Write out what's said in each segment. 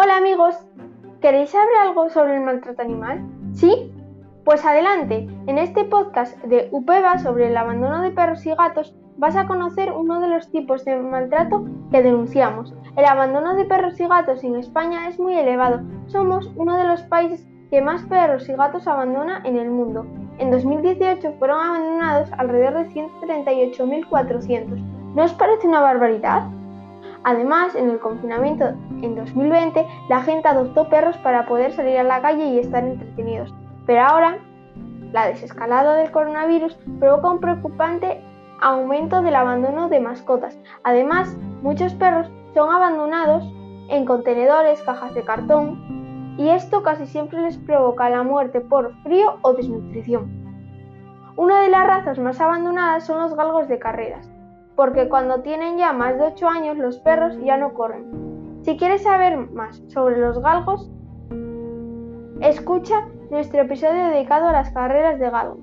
Hola amigos, ¿queréis saber algo sobre el maltrato animal? ¿Sí? Pues adelante, en este podcast de UPEVA sobre el abandono de perros y gatos vas a conocer uno de los tipos de maltrato que denunciamos. El abandono de perros y gatos en España es muy elevado. Somos uno de los países que más perros y gatos abandona en el mundo. En 2018 fueron abandonados alrededor de 138.400. ¿No os parece una barbaridad? Además, en el confinamiento en 2020, la gente adoptó perros para poder salir a la calle y estar entretenidos. Pero ahora, la desescalada del coronavirus provoca un preocupante aumento del abandono de mascotas. Además, muchos perros son abandonados en contenedores, cajas de cartón, y esto casi siempre les provoca la muerte por frío o desnutrición. Una de las razas más abandonadas son los galgos de carreras porque cuando tienen ya más de 8 años los perros ya no corren. Si quieres saber más sobre los galgos, escucha nuestro episodio dedicado a las carreras de galgo.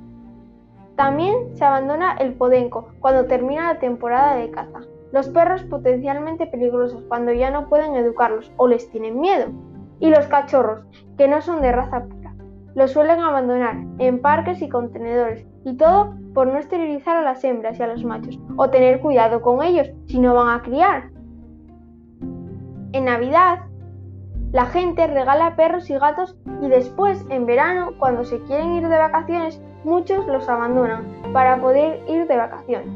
También se abandona el podenco cuando termina la temporada de caza. Los perros potencialmente peligrosos cuando ya no pueden educarlos o les tienen miedo. Y los cachorros, que no son de raza pura. Los suelen abandonar en parques y contenedores y todo por no esterilizar a las hembras y a los machos, o tener cuidado con ellos si no van a criar. En Navidad, la gente regala perros y gatos y después, en verano, cuando se quieren ir de vacaciones, muchos los abandonan para poder ir de vacaciones.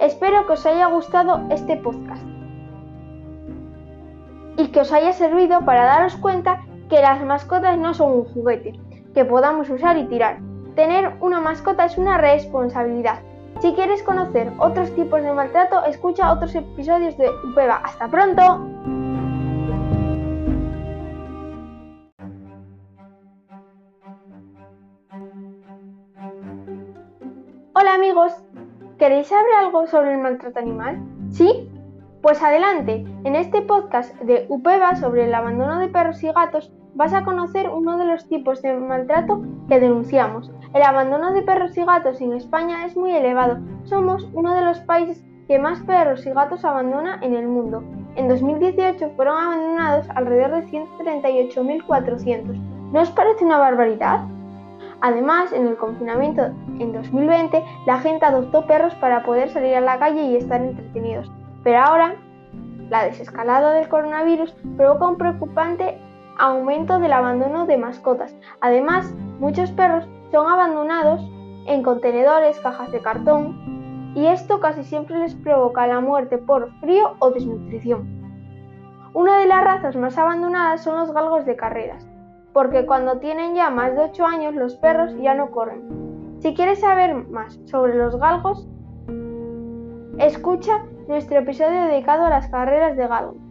Espero que os haya gustado este podcast y que os haya servido para daros cuenta que las mascotas no son un juguete que podamos usar y tirar, Tener una mascota es una responsabilidad. Si quieres conocer otros tipos de maltrato, escucha otros episodios de UPEVA. ¡Hasta pronto! Hola amigos, ¿queréis saber algo sobre el maltrato animal? ¿Sí? Pues adelante, en este podcast de UPEVA sobre el abandono de perros y gatos vas a conocer uno de los tipos de maltrato que denunciamos. El abandono de perros y gatos en España es muy elevado. Somos uno de los países que más perros y gatos abandona en el mundo. En 2018 fueron abandonados alrededor de 138.400. ¿No os parece una barbaridad? Además, en el confinamiento en 2020, la gente adoptó perros para poder salir a la calle y estar entretenidos. Pero ahora, la desescalada del coronavirus provoca un preocupante aumento del abandono de mascotas. Además, muchos perros son abandonados en contenedores, cajas de cartón, y esto casi siempre les provoca la muerte por frío o desnutrición. Una de las razas más abandonadas son los galgos de carreras, porque cuando tienen ya más de 8 años los perros ya no corren. Si quieres saber más sobre los galgos, escucha nuestro episodio dedicado a las carreras de galgo.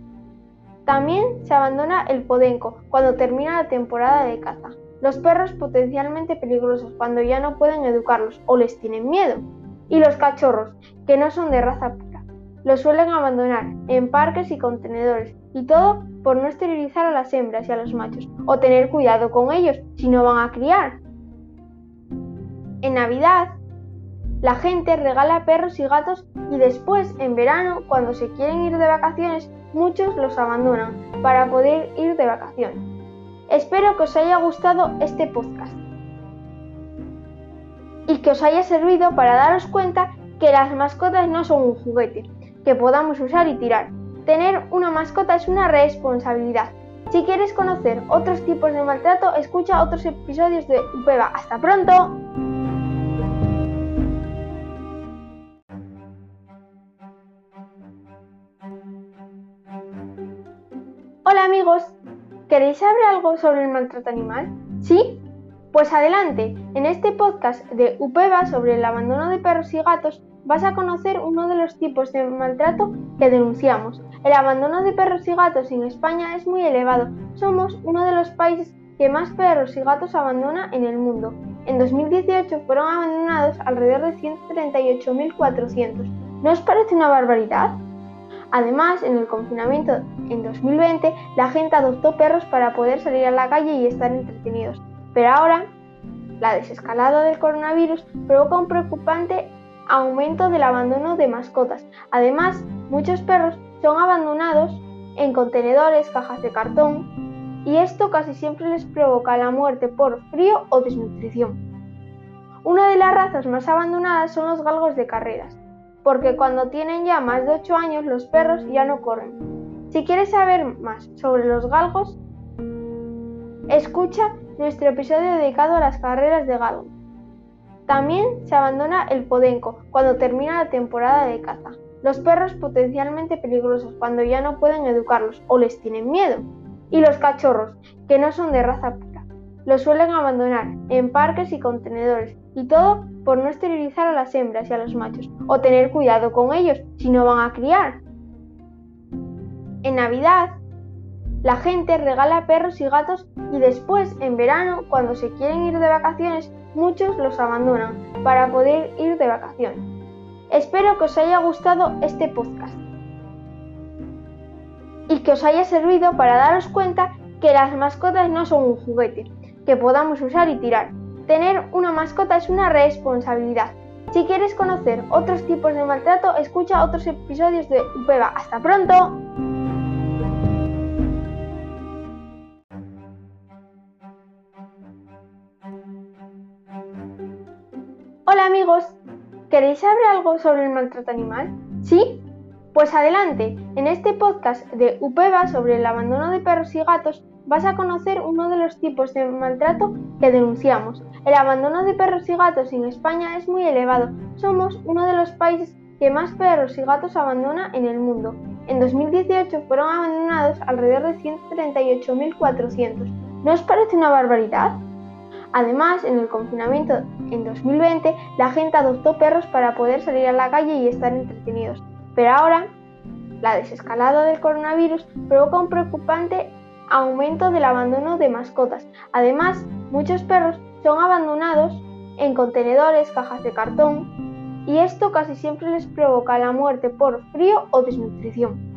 También se abandona el podenco cuando termina la temporada de caza. Los perros potencialmente peligrosos cuando ya no pueden educarlos o les tienen miedo. Y los cachorros, que no son de raza pura. Los suelen abandonar en parques y contenedores, y todo por no esterilizar a las hembras y a los machos, o tener cuidado con ellos si no van a criar. En Navidad, la gente regala perros y gatos y después, en verano, cuando se quieren ir de vacaciones, muchos los abandonan para poder ir de vacaciones. Espero que os haya gustado este podcast y que os haya servido para daros cuenta que las mascotas no son un juguete que podamos usar y tirar. Tener una mascota es una responsabilidad. Si quieres conocer otros tipos de maltrato, escucha otros episodios de UPEVA. ¡Hasta pronto! Amigos, ¿queréis saber algo sobre el maltrato animal? ¿Sí? Pues adelante, en este podcast de UPEVA sobre el abandono de perros y gatos vas a conocer uno de los tipos de maltrato que denunciamos. El abandono de perros y gatos en España es muy elevado. Somos uno de los países que más perros y gatos abandona en el mundo. En 2018 fueron abandonados alrededor de 138.400. ¿No os parece una barbaridad? Además, en el confinamiento en 2020, la gente adoptó perros para poder salir a la calle y estar entretenidos. Pero ahora, la desescalada del coronavirus provoca un preocupante aumento del abandono de mascotas. Además, muchos perros son abandonados en contenedores, cajas de cartón, y esto casi siempre les provoca la muerte por frío o desnutrición. Una de las razas más abandonadas son los galgos de carreras, porque cuando tienen ya más de 8 años los perros ya no corren. Si quieres saber más sobre los galgos, escucha nuestro episodio dedicado a las carreras de galgo. También se abandona el podenco cuando termina la temporada de caza. Los perros potencialmente peligrosos cuando ya no pueden educarlos o les tienen miedo. Y los cachorros, que no son de raza pura. Los suelen abandonar en parques y contenedores y todo por no esterilizar a las hembras y a los machos o tener cuidado con ellos si no van a criar. En Navidad, la gente regala perros y gatos y después, en verano, cuando se quieren ir de vacaciones, muchos los abandonan para poder ir de vacaciones. Espero que os haya gustado este podcast y que os haya servido para daros cuenta que las mascotas no son un juguete que podamos usar y tirar. Tener una mascota es una responsabilidad. Si quieres conocer otros tipos de maltrato, escucha otros episodios de Upeva. ¡Hasta pronto! Hola amigos, ¿queréis saber algo sobre el maltrato animal? ¿Sí? Pues adelante, en este podcast de UPEVA sobre el abandono de perros y gatos vas a conocer uno de los tipos de maltrato que denunciamos. El abandono de perros y gatos en España es muy elevado. Somos uno de los países que más perros y gatos abandona en el mundo. En 2018 fueron abandonados alrededor de 138.400. ¿No os parece una barbaridad? Además, en el confinamiento en 2020, la gente adoptó perros para poder salir a la calle y estar entretenidos. Pero ahora, la desescalada del coronavirus provoca un preocupante aumento del abandono de mascotas. Además, muchos perros son abandonados en contenedores, cajas de cartón, y esto casi siempre les provoca la muerte por frío o desnutrición.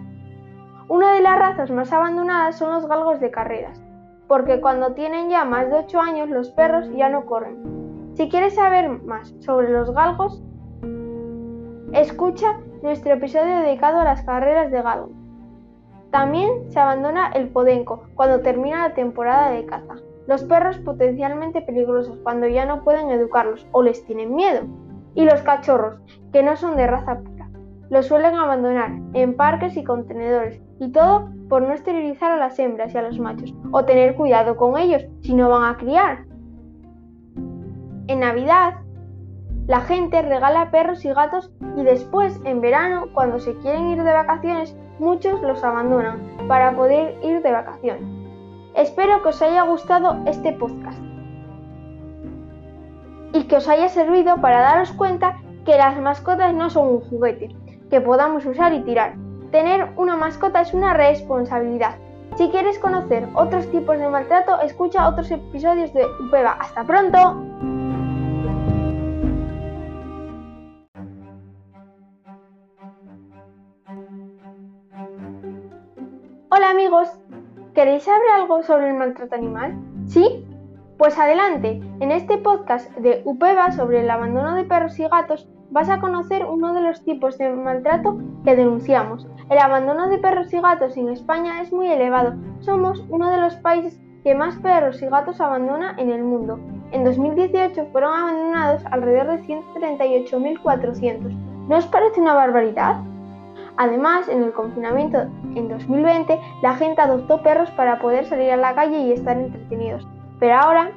Una de las razas más abandonadas son los galgos de carreras porque cuando tienen ya más de 8 años los perros ya no corren. Si quieres saber más sobre los galgos, escucha nuestro episodio dedicado a las carreras de galgo. También se abandona el podenco cuando termina la temporada de caza. Los perros potencialmente peligrosos cuando ya no pueden educarlos o les tienen miedo. Y los cachorros, que no son de raza pura. Los suelen abandonar en parques y contenedores y todo por no esterilizar a las hembras y a los machos, o tener cuidado con ellos si no van a criar. En Navidad, la gente regala perros y gatos y después, en verano, cuando se quieren ir de vacaciones, muchos los abandonan para poder ir de vacaciones. Espero que os haya gustado este podcast y que os haya servido para daros cuenta que las mascotas no son un juguete que podamos usar y tirar, Tener una mascota es una responsabilidad. Si quieres conocer otros tipos de maltrato, escucha otros episodios de Upeva. ¡Hasta pronto! Hola amigos, ¿queréis saber algo sobre el maltrato animal? ¿Sí? Pues adelante, en este podcast de Upeva sobre el abandono de perros y gatos vas a conocer uno de los tipos de maltrato que denunciamos. El abandono de perros y gatos en España es muy elevado. Somos uno de los países que más perros y gatos abandona en el mundo. En 2018 fueron abandonados alrededor de 138.400. ¿No os parece una barbaridad? Además, en el confinamiento en 2020, la gente adoptó perros para poder salir a la calle y estar entretenidos. Pero ahora,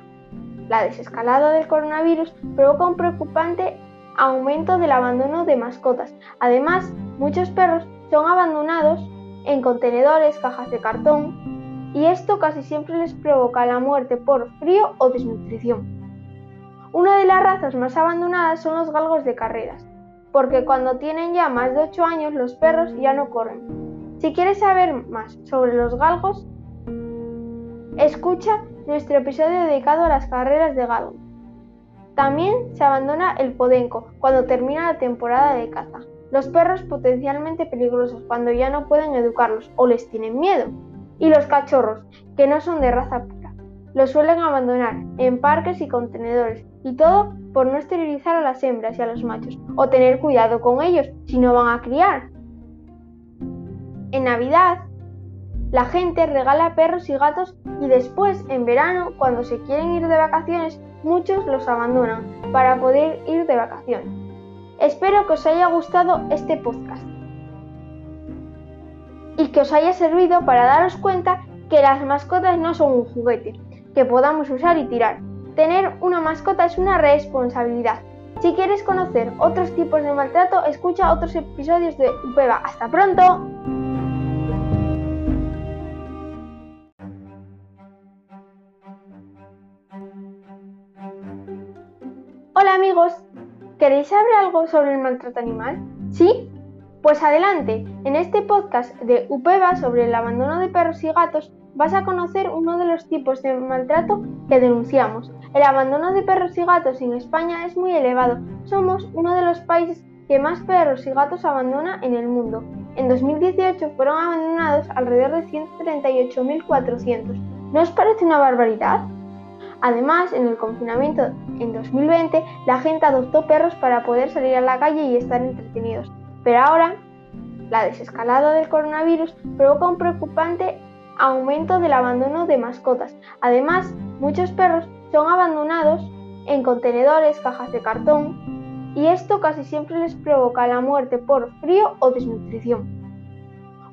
la desescalada del coronavirus provoca un preocupante aumento del abandono de mascotas. Además, muchos perros son abandonados en contenedores, cajas de cartón, y esto casi siempre les provoca la muerte por frío o desnutrición. Una de las razas más abandonadas son los galgos de carreras, porque cuando tienen ya más de 8 años los perros ya no corren. Si quieres saber más sobre los galgos, escucha nuestro episodio dedicado a las carreras de galgo. También se abandona el podenco cuando termina la temporada de caza. Los perros potencialmente peligrosos cuando ya no pueden educarlos o les tienen miedo. Y los cachorros, que no son de raza pura. Los suelen abandonar en parques y contenedores y todo por no esterilizar a las hembras y a los machos o tener cuidado con ellos si no van a criar. En Navidad, la gente regala perros y gatos y después, en verano, cuando se quieren ir de vacaciones, muchos los abandonan para poder ir de vacaciones. Espero que os haya gustado este podcast y que os haya servido para daros cuenta que las mascotas no son un juguete que podamos usar y tirar. Tener una mascota es una responsabilidad. Si quieres conocer otros tipos de maltrato, escucha otros episodios de Upeva. ¡Hasta pronto! Hola amigos, ¿queréis saber algo sobre el maltrato animal? ¿Sí? Pues adelante, en este podcast de Upeva sobre el abandono de perros y gatos vas a conocer uno de los tipos de maltrato que denunciamos. El abandono de perros y gatos en España es muy elevado. Somos uno de los países que más perros y gatos abandona en el mundo. En 2018 fueron abandonados alrededor de 138.400. ¿No os parece una barbaridad? Además, en el confinamiento en 2020, la gente adoptó perros para poder salir a la calle y estar entretenidos. Pero ahora, la desescalada del coronavirus provoca un preocupante aumento del abandono de mascotas. Además, muchos perros son abandonados en contenedores, cajas de cartón, y esto casi siempre les provoca la muerte por frío o desnutrición.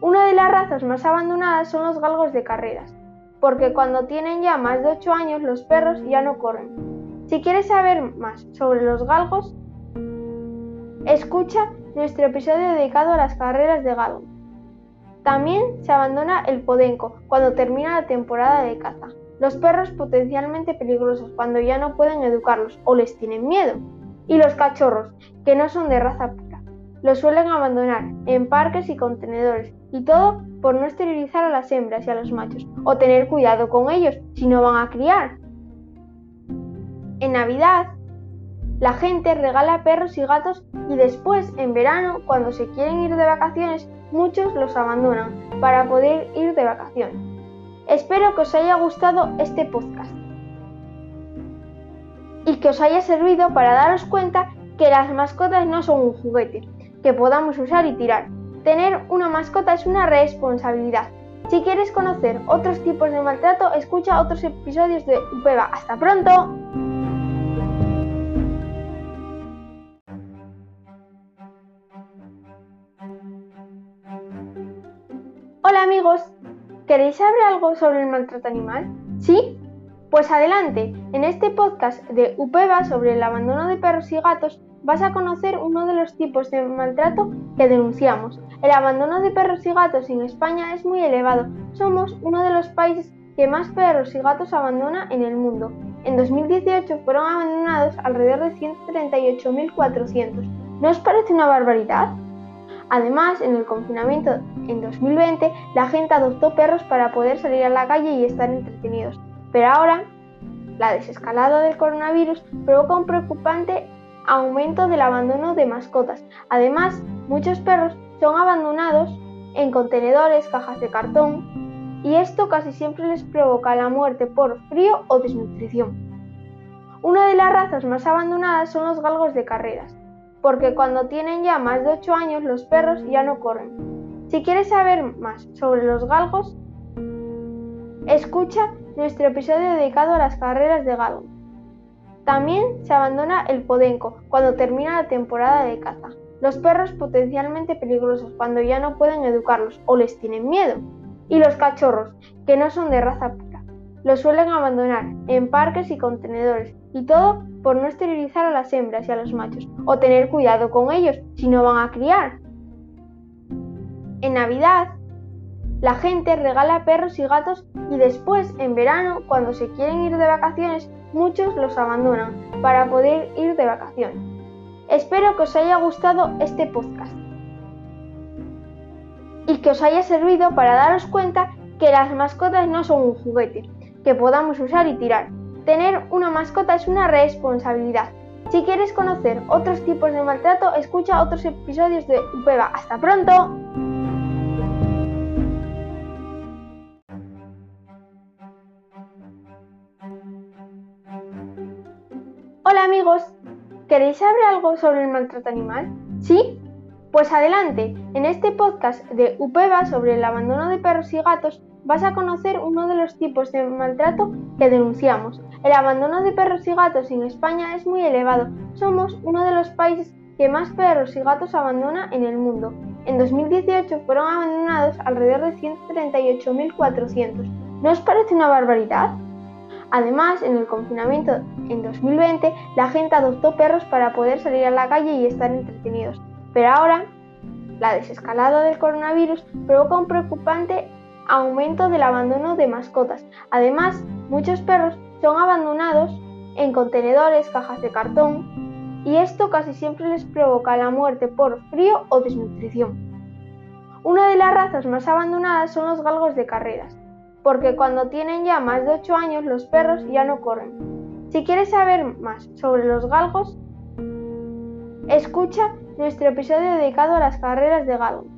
Una de las razas más abandonadas son los galgos de carreras, porque cuando tienen ya más de 8 años los perros ya no corren. Si quieres saber más sobre los galgos, escucha nuestro episodio dedicado a las carreras de galgo. También se abandona el podenco cuando termina la temporada de caza. Los perros potencialmente peligrosos cuando ya no pueden educarlos o les tienen miedo. Y los cachorros, que no son de raza pura. Los suelen abandonar en parques y contenedores. Y todo por no esterilizar a las hembras y a los machos. O tener cuidado con ellos si no van a criar. En Navidad, la gente regala perros y gatos y después, en verano, cuando se quieren ir de vacaciones, muchos los abandonan para poder ir de vacaciones. Espero que os haya gustado este podcast y que os haya servido para daros cuenta que las mascotas no son un juguete que podamos usar y tirar. Tener una mascota es una responsabilidad. Si quieres conocer otros tipos de maltrato, escucha otros episodios de Upeva. ¡Hasta pronto! Hola amigos, ¿queréis saber algo sobre el maltrato animal? ¿Sí? Pues adelante, en este podcast de Upeva sobre el abandono de perros y gatos vas a conocer uno de los tipos de maltrato que denunciamos. El abandono de perros y gatos en España es muy elevado. Somos uno de los países que más perros y gatos abandona en el mundo. En 2018 fueron abandonados alrededor de 138.400. ¿No os parece una barbaridad? Además, en el confinamiento en 2020, la gente adoptó perros para poder salir a la calle y estar entretenidos. Pero ahora, la desescalada del coronavirus provoca un preocupante aumento del abandono de mascotas. Además, muchos perros son abandonados en contenedores, cajas de cartón, y esto casi siempre les provoca la muerte por frío o desnutrición. Una de las razas más abandonadas son los galgos de carreras porque cuando tienen ya más de 8 años los perros ya no corren. Si quieres saber más sobre los galgos, escucha nuestro episodio dedicado a las carreras de galgo. También se abandona el podenco cuando termina la temporada de caza. Los perros potencialmente peligrosos cuando ya no pueden educarlos o les tienen miedo. Y los cachorros, que no son de raza pura. Los suelen abandonar en parques y contenedores y todo por no esterilizar a las hembras y a los machos, o tener cuidado con ellos si no van a criar. En Navidad, la gente regala perros y gatos y después, en verano, cuando se quieren ir de vacaciones, muchos los abandonan para poder ir de vacaciones. Espero que os haya gustado este podcast y que os haya servido para daros cuenta que las mascotas no son un juguete que podamos usar y tirar. Tener una mascota es una responsabilidad. Si quieres conocer otros tipos de maltrato, escucha otros episodios de Upeva. ¡Hasta pronto! Hola amigos, ¿queréis saber algo sobre el maltrato animal? ¿Sí? Pues adelante, en este podcast de UPEVA sobre el abandono de perros y gatos vas a conocer uno de los tipos de maltrato que denunciamos. El abandono de perros y gatos en España es muy elevado. Somos uno de los países que más perros y gatos abandona en el mundo. En 2018 fueron abandonados alrededor de 138.400. ¿No os parece una barbaridad? Además, en el confinamiento en 2020, la gente adoptó perros para poder salir a la calle y estar entretenidos. Pero ahora, la desescalada del coronavirus provoca un preocupante aumento del abandono de mascotas. Además, muchos perros son abandonados en contenedores, cajas de cartón, y esto casi siempre les provoca la muerte por frío o desnutrición. Una de las razas más abandonadas son los galgos de carreras porque cuando tienen ya más de 8 años los perros ya no corren. Si quieres saber más sobre los galgos, escucha nuestro episodio dedicado a las carreras de galgos.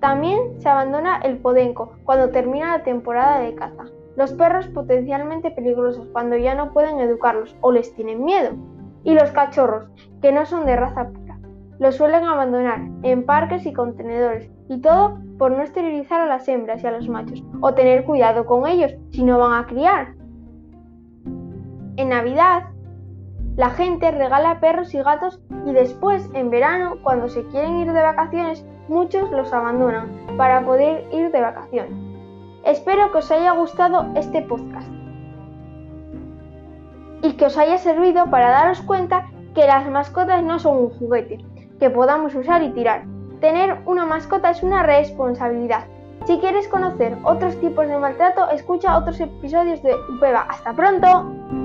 También se abandona el podenco cuando termina la temporada de caza. Los perros potencialmente peligrosos cuando ya no pueden educarlos o les tienen miedo. Y los cachorros, que no son de raza pura. Los suelen abandonar en parques y contenedores y todo por no esterilizar a las hembras y a los machos, o tener cuidado con ellos si no van a criar. En Navidad, la gente regala perros y gatos y después, en verano, cuando se quieren ir de vacaciones, muchos los abandonan para poder ir de vacaciones. Espero que os haya gustado este podcast y que os haya servido para daros cuenta que las mascotas no son un juguete que podamos usar y tirar, Tener una mascota es una responsabilidad. Si quieres conocer otros tipos de maltrato, escucha otros episodios de Upeva. ¡Hasta pronto!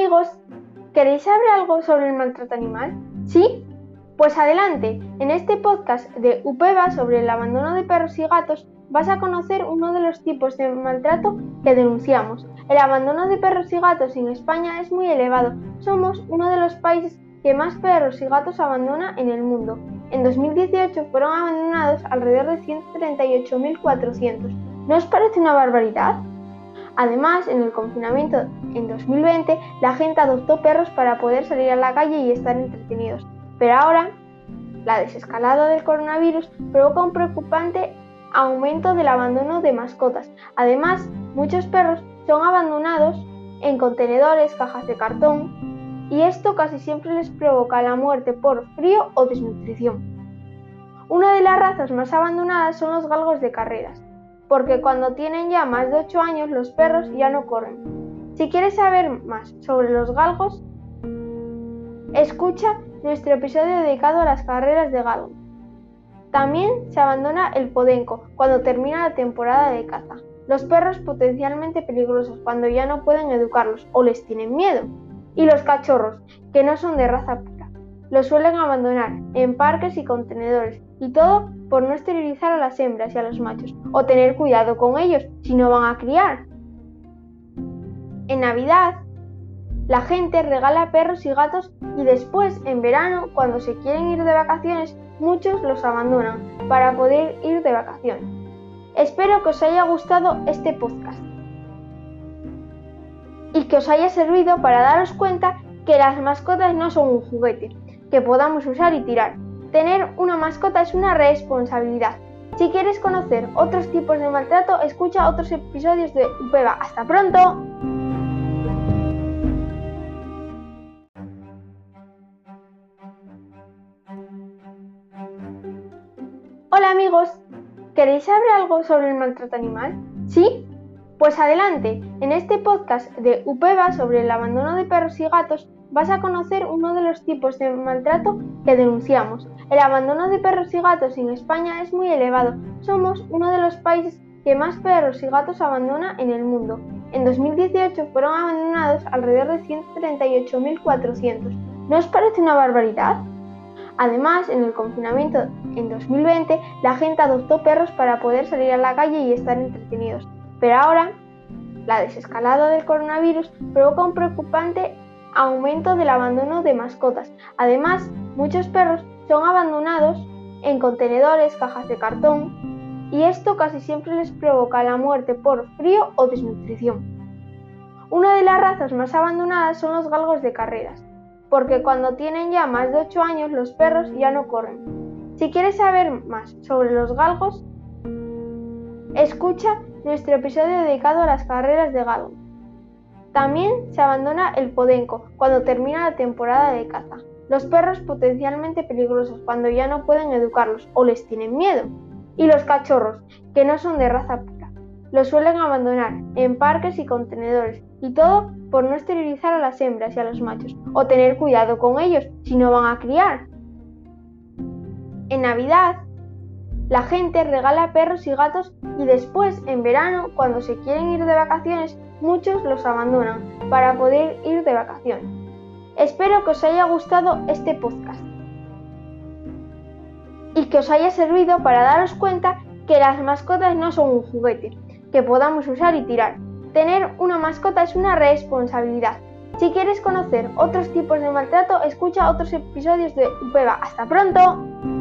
Amigos, ¿queréis saber algo sobre el maltrato animal? ¿Sí? Pues adelante, en este podcast de Upeva sobre el abandono de perros y gatos vas a conocer uno de los tipos de maltrato que denunciamos. El abandono de perros y gatos en España es muy elevado. Somos uno de los países que más perros y gatos abandona en el mundo. En 2018 fueron abandonados alrededor de 138.400. ¿No os parece una barbaridad? Además, en el confinamiento en 2020, la gente adoptó perros para poder salir a la calle y estar entretenidos. Pero ahora, la desescalada del coronavirus provoca un preocupante aumento del abandono de mascotas. Además, muchos perros son abandonados en contenedores, cajas de cartón, y esto casi siempre les provoca la muerte por frío o desnutrición. Una de las razas más abandonadas son los galgos de carreras, porque cuando tienen ya más de 8 años los perros ya no corren. Si quieres saber más sobre los galgos, escucha nuestro episodio dedicado a las carreras de galgos. También se abandona el podenco cuando termina la temporada de caza. Los perros potencialmente peligrosos cuando ya no pueden educarlos o les tienen miedo. Y los cachorros, que no son de raza pura. Los suelen abandonar en parques y contenedores, y todo por no esterilizar a las hembras y a los machos, o tener cuidado con ellos si no van a criar. En Navidad, la gente regala perros y gatos y después, en verano, cuando se quieren ir de vacaciones, muchos los abandonan para poder ir de vacaciones. Espero que os haya gustado este podcast y que os haya servido para daros cuenta que las mascotas no son un juguete que podamos usar y tirar. Tener una mascota es una responsabilidad. Si quieres conocer otros tipos de maltrato, escucha otros episodios de Upeva. ¡Hasta pronto! Hola amigos, ¿queréis saber algo sobre el maltrato animal? ¿Sí? Pues adelante, en este podcast de UPEVA sobre el abandono de perros y gatos vas a conocer uno de los tipos de maltrato que denunciamos. El abandono de perros y gatos en España es muy elevado. Somos uno de los países que más perros y gatos abandona en el mundo. En 2018 fueron abandonados alrededor de 138.400. ¿No os parece una barbaridad? Además, en el confinamiento en 2020, la gente adoptó perros para poder salir a la calle y estar entretenidos. Pero ahora, la desescalada del coronavirus provoca un preocupante aumento del abandono de mascotas. Además, muchos perros son abandonados en contenedores, cajas de cartón, y esto casi siempre les provoca la muerte por frío o desnutrición. Una de las razas más abandonadas son los galgos de carreras, porque cuando tienen ya más de 8 años los perros ya no corren. Si quieres saber más sobre los galgos, escucha nuestro episodio dedicado a las carreras de galgo. También se abandona el podenco cuando termina la temporada de caza. Los perros potencialmente peligrosos cuando ya no pueden educarlos o les tienen miedo. Y los cachorros, que no son de raza pura. Los suelen abandonar en parques y contenedores y todo por no esterilizar a las hembras y a los machos o tener cuidado con ellos si no van a criar. En Navidad, la gente regala perros y gatos y después, en verano, cuando se quieren ir de vacaciones, muchos los abandonan para poder ir de vacaciones. Espero que os haya gustado este podcast y que os haya servido para daros cuenta que las mascotas no son un juguete que podamos usar y tirar. Tener una mascota es una responsabilidad. Si quieres conocer otros tipos de maltrato, escucha otros episodios de Upeva. ¡Hasta pronto!